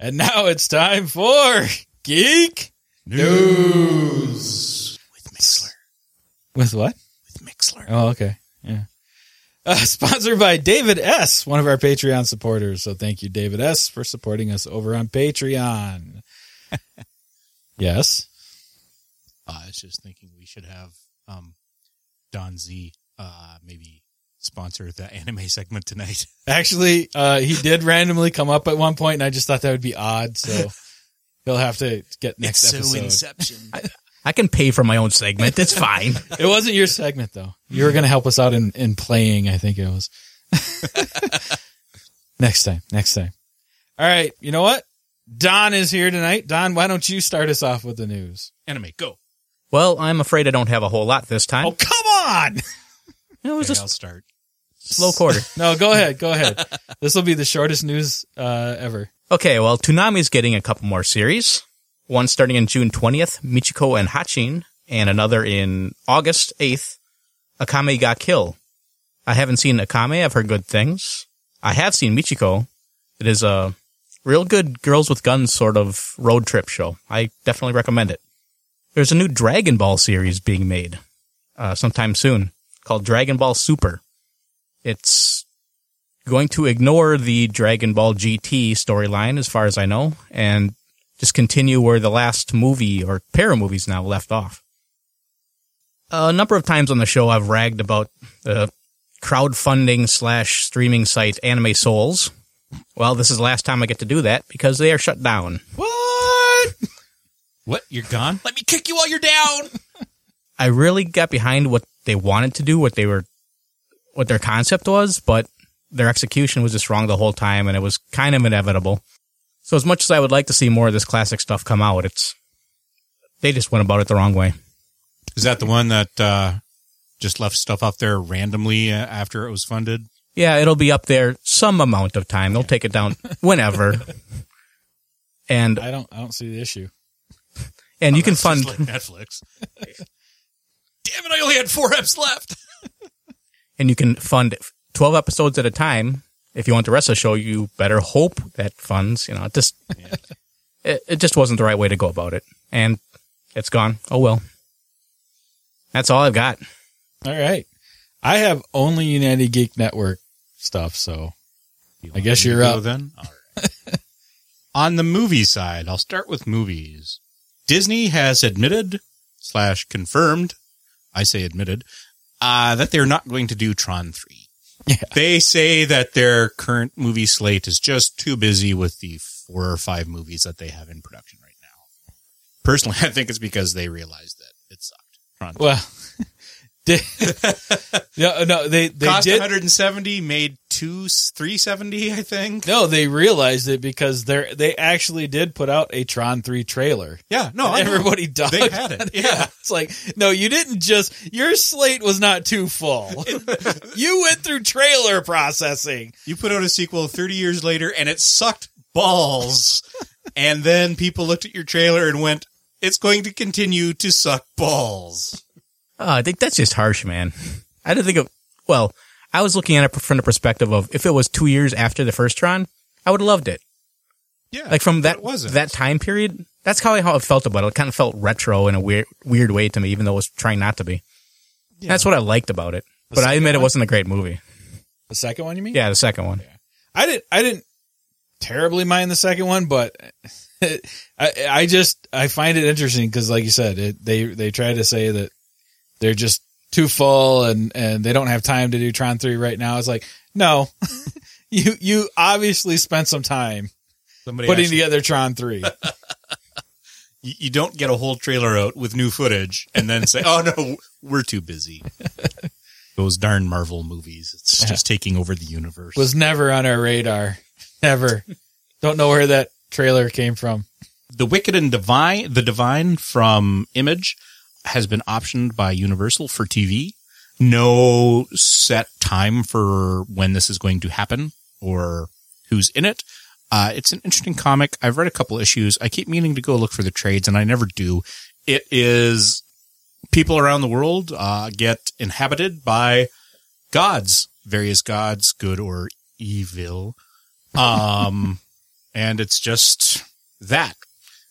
And now it's time for Geek News with Mixler. with what? With Mixler. Oh, okay. Yeah. Uh, sponsored by David S., one of our Patreon supporters. So thank you, David S., for supporting us over on Patreon. yes. Uh, I was just thinking we should have um, Don Z uh, maybe sponsor the anime segment tonight. Actually, uh, he did randomly come up at one point, and I just thought that would be odd. So he'll have to get next episode. Inception. I can pay for my own segment. That's fine. It wasn't your segment though. You were going to help us out in, in playing. I think it was. next time. Next time. All right. You know what? Don is here tonight. Don, why don't you start us off with the news? anime, go. well, I'm afraid I don't have a whole lot this time. Oh, come on. It was Okay, a I'll start. slow quarter. No, go ahead. Go ahead. This will be the shortest news uh, ever. Okay, well, Toonami's getting a couple more series. One starting in June 20th, Michiko and Hatchin, and another in August 8th, Akame ga Kill. I haven't seen Akame. I've heard good things. I have seen Michiko. It is a real good girls with guns sort of road trip show. I definitely recommend it. There's a new Dragon Ball series being made uh, sometime soon called Dragon Ball Super. It's going to ignore the Dragon Ball GT storyline, as far as I know, and just continue where the last movie or pair of movies now left off. A number of times on the show, I've ragged about the crowdfunding slash streaming site Anime Sols. Well, this is the last time I get to do that because they are shut down. What? What? You're gone? Let me kick you while you're down. I really got behind what they wanted to do, what they were, what their concept was, but their execution was just wrong the whole time, and it was kind of inevitable. So as much as I would like to see more of this classic stuff come out, it's they just went about it the wrong way. Is that the one that uh, just left stuff up there randomly uh, after it was funded? Yeah, it'll be up there some amount of time. They'll take it down whenever. And I don't. I don't see the issue. and you can It's fund just like Netflix. Damn it! I only had four eps left. and you can fund 12 episodes at a time. If you want the rest of the show, you better hope that funds, you know, it just, it, it just wasn't the right way to go about it. And it's gone. Oh well. That's all I've got. All right. I have only United Geek Network stuff, so I guess you're go up. then. All right. On the movie side, I'll start with movies. Disney has admitted slash confirmed, I say admitted, uh, that they're not going to do Tron 3. Yeah. They say that their current movie slate is just too busy with the four or five movies that they have in production right now. Personally, I think it's because they realized that it sucked. Tron 3. well, did, no, no, they they Cost did 170, made two 370, I think. no, they realized it because they they actually did put out a Tron three trailer. Yeah, no. Everybody does. They had it. Yeah. It's like, no, you didn't just, your slate was not too full. you went through trailer processing. You put out a sequel 30 years later and it sucked balls. and then people looked at your trailer and went, it's going to continue to suck balls. Oh, I think that's just harsh, man. I didn't think of, well, I was looking at it from the perspective of if it was two years after the first Tron, I would have loved it. Yeah. Like from that, wasn't. that time period, that's how I, how I felt about it. It kind of felt retro in a weird, weird way to me, even though it was trying not to be. Yeah. That's what I liked about it. But I second admit it wasn't a great movie. The second one, you mean? Yeah, the second one. Yeah. I didn't, I didn't terribly mind the second one, but I, I just, I find it interesting because like you said, it, they, they try to say that they're just too full and, and they don't have time to do Tron 3 right now. It's like, no, you, you obviously spent some time Somebody putting actually- together Tron 3. you, you don't get a whole trailer out with new footage and then say, oh no, we're too busy. Those darn Marvel movies. It's just taking over the universe. was never on our radar. Never. Don't know where that trailer came from. The Wicked and Divine, the Divine from Image has been optioned by Universal for TV. No set time for when this is going to happen or who's in it. Uh, it's an interesting comic. I've read a couple issues. I keep meaning to go look for the trades and I never do. It is people around the world, uh, get inhabited by gods, various gods, good or evil. Um, And it's just that.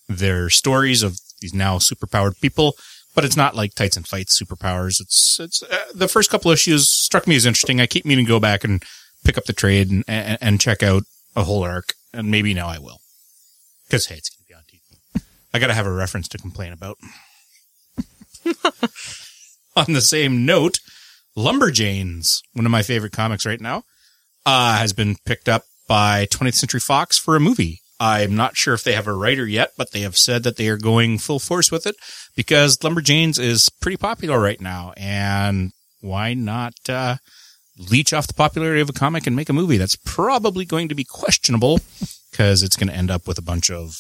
They're stories of these now superpowered people, but it's not like Tights and Fights superpowers. It's, it's, uh, the first couple issues struck me as interesting. I keep meaning to go back and pick up the trade and, and, and check out a whole arc. And maybe now I will. Cause hey, it's going to be on TV. I got to have a reference to complain about. on the same note, Lumberjanes, one of my favorite comics right now, uh, has been picked up by 20th Century Fox for a movie. I'm not sure if they have a writer yet, but they have said that they are going full force with it because Lumberjanes is pretty popular right now. And why not, uh, leech off the popularity of a comic and make a movie? That's probably going to be questionable because it's going to end up with a bunch of,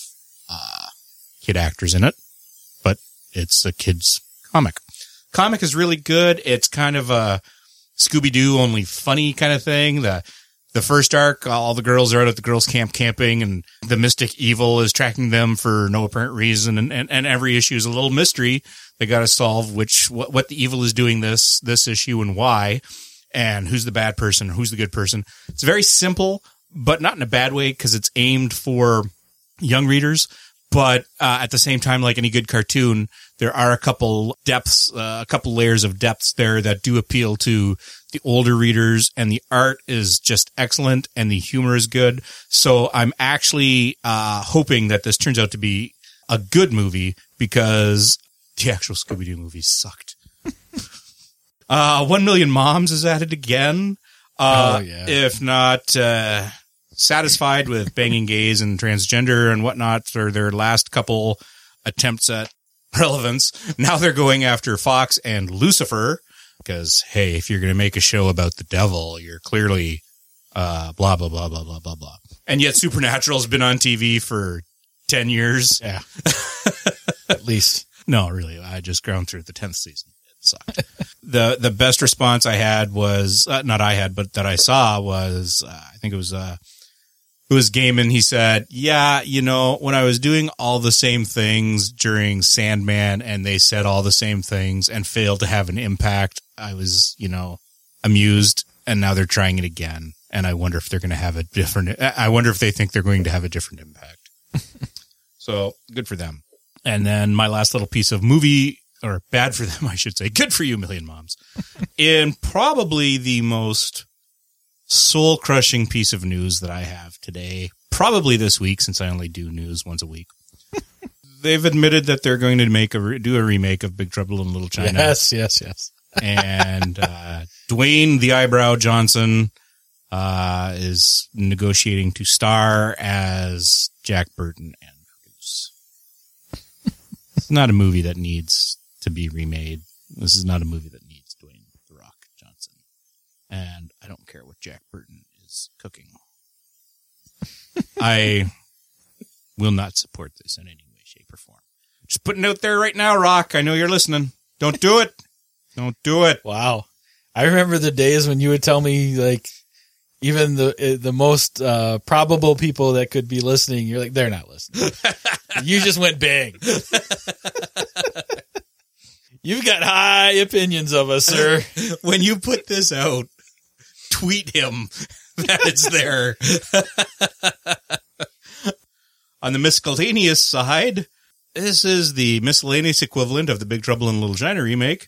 uh, kid actors in it, but it's a kid's comic. Comic is really good. It's kind of a Scooby Doo only funny kind of thing. The the first arc, all the girls are out at the girls' camp camping, and the mystic evil is tracking them for no apparent reason, and, and, and every issue is a little mystery they got to solve which what, what the evil is doing this this issue and why, and who's the bad person, who's the good person. It's very simple, but not in a bad way because it's aimed for young readers. But uh, at the same time, like any good cartoon, there are a couple depths, uh, a couple layers of depths there that do appeal to the older readers and the art is just excellent and the humor is good. So I'm actually, uh, hoping that this turns out to be a good movie because the actual Scooby-Doo movie sucked. uh, one million moms is at it again. Uh, Oh, yeah. if not, uh, satisfied with banging gays and transgender and whatnot for their last couple attempts at relevance. Now they're going after Fox and Lucifer because, hey, if you're going to make a show about the devil, you're clearly, uh, blah, blah, blah, blah, blah, blah, blah. And yet Supernatural's been on TV for 10 years. Yeah. At least. No, really. I just ground through the 10th season. It sucked. the, the best response I had was, uh, not I had, but that I saw was, uh, I think it was, uh, it was Gaiman. He said, yeah, you know, when I was doing all the same things during Sandman and they said all the same things and failed to have an impact, I was, you know, amused and now they're trying it again. And I wonder if they're going to have a different, I wonder if they think they're going to have a different impact. so good for them. And then my last little piece of movie or bad for them, I should say. Good for you, Million Moms. In probably the most soul crushing piece of news that I have today, probably this week, since I only do news once a week. They've admitted that they're going to make a re- do a remake of Big Trouble in Little China, Yes, yes, yes. and uh, Dwayne the Eyebrow Johnson uh, is negotiating to star as Jack Burton and produce. it's not a movie that needs to be remade. This is not a movie that needs Dwayne the Rock Johnson, and I don't care what Jack Burton is cooking. I will not support this in any way, shape, or form. Just putting it out there right now, Rock. I know you're listening. Don't do it. Don't do it. Wow. I remember the days when you would tell me like even the uh, the most uh, probable people that could be listening, you're like they're not listening. you just went big. You've got high opinions of us, sir. when you put this out, tweet him that it's there. On the miscellaneous side, this is the miscellaneous equivalent of the Big Trouble in Little China remake.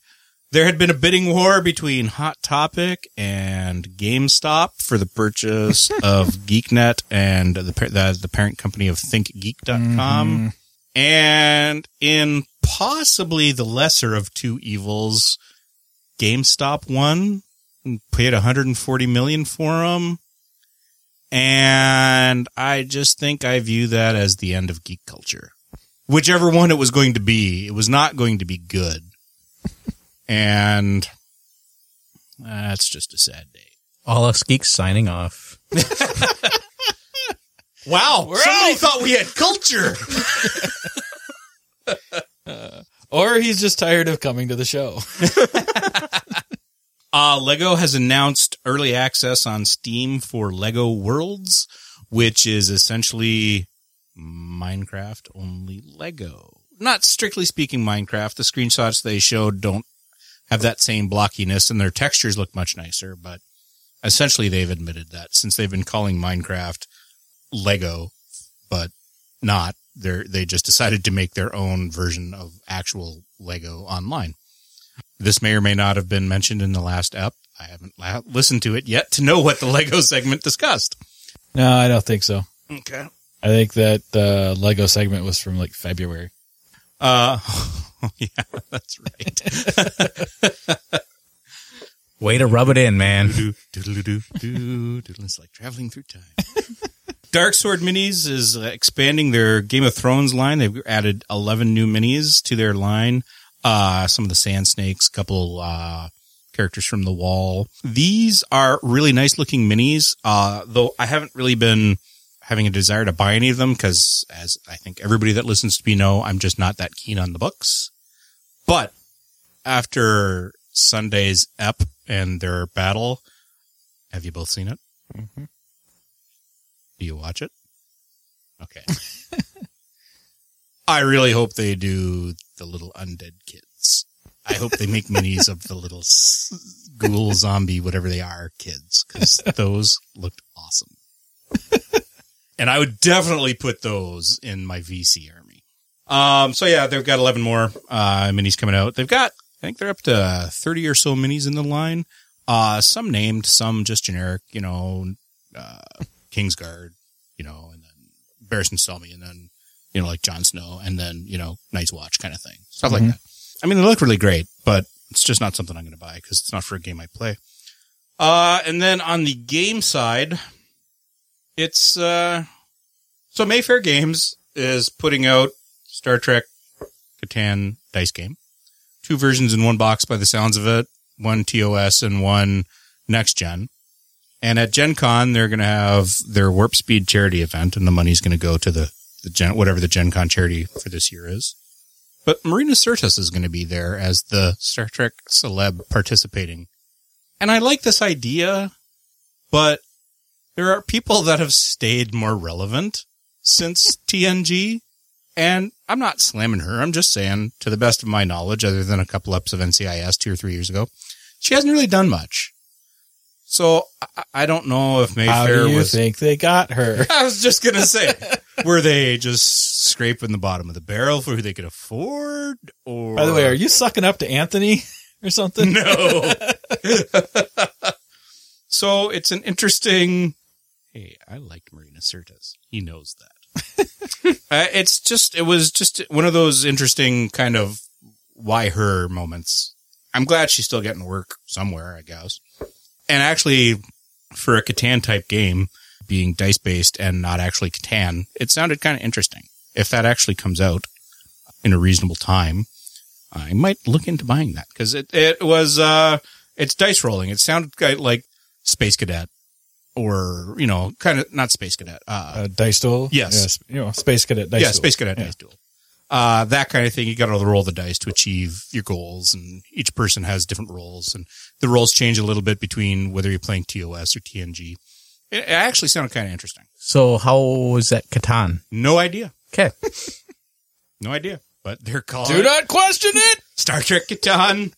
There had been a bidding war between Hot Topic and GameStop for the purchase of GeekNet and the, the, the parent company of ThinkGeek.com. Mm-hmm. And in possibly the lesser of two evils, GameStop won paid 140 million for them. And I just think I view that as the end of geek culture. Whichever one it was going to be, it was not going to be good. and that's just a sad day. All us geeks signing off. Wow. We're somebody out. thought we had culture. Uh, or he's just tired of coming to the show. Uh, Lego has announced early access on Steam for Lego Worlds, which is essentially Minecraft only Lego. Not strictly speaking Minecraft. The screenshots they showed don't have that same blockiness and their textures look much nicer, but essentially they've admitted that since they've been calling Minecraft Lego but not. They they just decided to make their own version of actual Lego online. This may or may not have been mentioned in the last ep. I haven't la- listened to it yet to know what the Lego segment discussed. No, I don't think so. Okay. I think that the Lego segment was from like February. Uh, yeah, that's right. Way to rub it in, man. do, doodle doo doo doodle. It's like traveling through time. Dark Sword Minis is uh, expanding their Game of Thrones line. They've added 11 new minis to their line. Uh, some of the Sand Snakes, couple, uh, characters from the wall. These are really nice looking minis. Uh, though I haven't really been having a desire to buy any of them because as I think everybody that listens to me know, I'm just not that keen on the books. But after Sunday's ep and their battle, have you both seen it? Mhm. Do you watch it? Okay. I really hope they do the little undead kids. I hope they make minis of the little ghoul zombie, whatever they are, kids, because those looked awesome. and I would definitely put those in my VC army. Um, so yeah, they've got 11 more, uh, minis coming out. They've got, I think they're up to 30 or so minis in the line. Uh, some named, some just generic, you know, uh, Kingsguard, you know, and then Barristan Selmy, and then, you know, like Jon Snow, and then, you know, Night's Watch kind of thing. Stuff like Mhm. that. I mean, they look really great, but it's just not something I'm going to buy because it's not for a game I play. Uh, and then on the game side, it's, uh, so Mayfair Games is putting out Star Trek Catan dice game. Two versions in one box by the sounds of it. One TOS and one next gen. And at Gen Con, they're going to have their Warp Speed charity event and the money's going to go to the, the Gen, whatever the Gen Con charity for this year is. But Marina Sirtis is going to be there as the Star Trek celeb participating. And I like this idea, but there are people that have stayed more relevant since TNG. And I'm not slamming her. I'm just saying, to the best of my knowledge, other than a couple ups of NCIS two or three years ago, she hasn't really done much. So I, I don't know if How Mayfair do you was. think they got her? I was just gonna say, were they just scraping the bottom of the barrel for who they could afford? Or By the way, are you sucking up to Anthony or something? no? so it's an interesting. Hey, I like Marina Sirtis. He knows that. uh, it's just, it was just one of those interesting kind of why her moments. I'm glad she's still getting work somewhere, I guess. And actually, for a Catan type game, being dice based and not actually Catan, it sounded kind of interesting. If that actually comes out in a reasonable time, I might look into buying that because it, it was, uh, it's dice rolling. It sounded like Space Cadet or, you know, kind of not Space Cadet. Uh, Uh, dice duel? Yes. Yes. You know, Space Cadet dice yeah, duel. Space Cadet Yeah. Dice Duel. Uh, that kind of thing. You got to roll the dice to achieve your goals and each person has different roles and the roles change a little bit between whether you're playing TOS or TNG. It, it actually sounded kind of interesting. So how was that Catan? No idea. Okay. No idea. But they're called. Do not question it. Star Trek Catan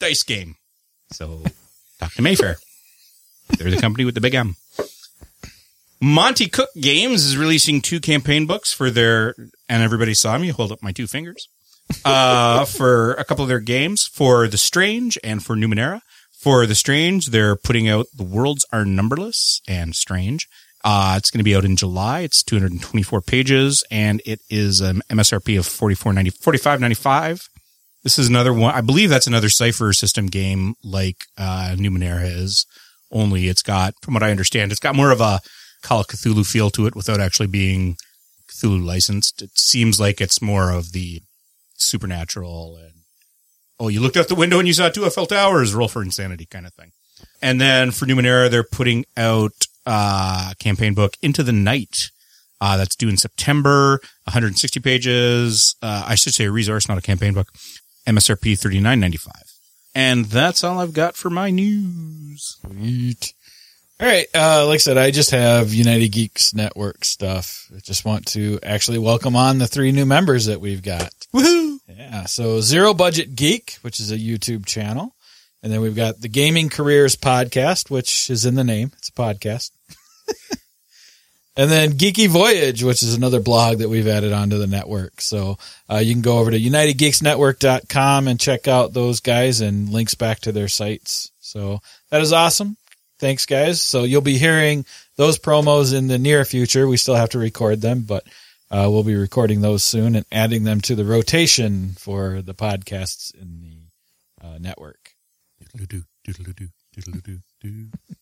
dice game. So talk to Mayfair. They're the company with the big M. Monte Cook Games is releasing two campaign books for their, and everybody saw me hold up my two fingers, uh, for a couple of their games for The Strange and for Numenera. For The Strange, they're putting out The Worlds Are Numberless and Strange. Uh, it's going to be out in July. It's 224 pages and it is an MSRP of 44.90, 45.95. This is another one. I believe that's another cipher system game like, uh, Numenera is. Only it's got, from what I understand, it's got more of a Call of Cthulhu feel to it without actually being Cthulhu licensed. It seems like it's more of the supernatural and, oh, you looked out the window and you saw two Eiffel Towers, roll for insanity kind of thing. And then for Numenera, they're putting out uh campaign book Into the Night. Uh, that's due in September, 160 pages. Uh, I should say a resource, not a campaign book. MSRP 39.95. And that's all I've got for my news. Sweet. All right. Uh, like I said, I just have United Geeks Network stuff. I just want to actually welcome on the three new members that we've got. Woohoo! Yeah. So Zero Budget Geek, which is a YouTube channel. And then we've got the Gaming Careers Podcast, which is in the name. It's a podcast. And then Geeky Voyage, which is another blog that we've added onto the network. So uh, you can go over to unitedgeeksnetwork.com and check out those guys and links back to their sites. So that is awesome. Thanks, guys. So you'll be hearing those promos in the near future. We still have to record them, but uh, we'll be recording those soon and adding them to the rotation for the podcasts in the uh, network.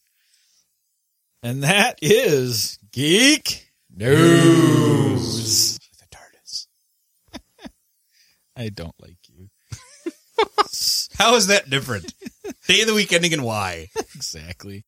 And that is Geek News. The TARDIS. I don't like. How is that different? Day of the week ending in Y. Exactly.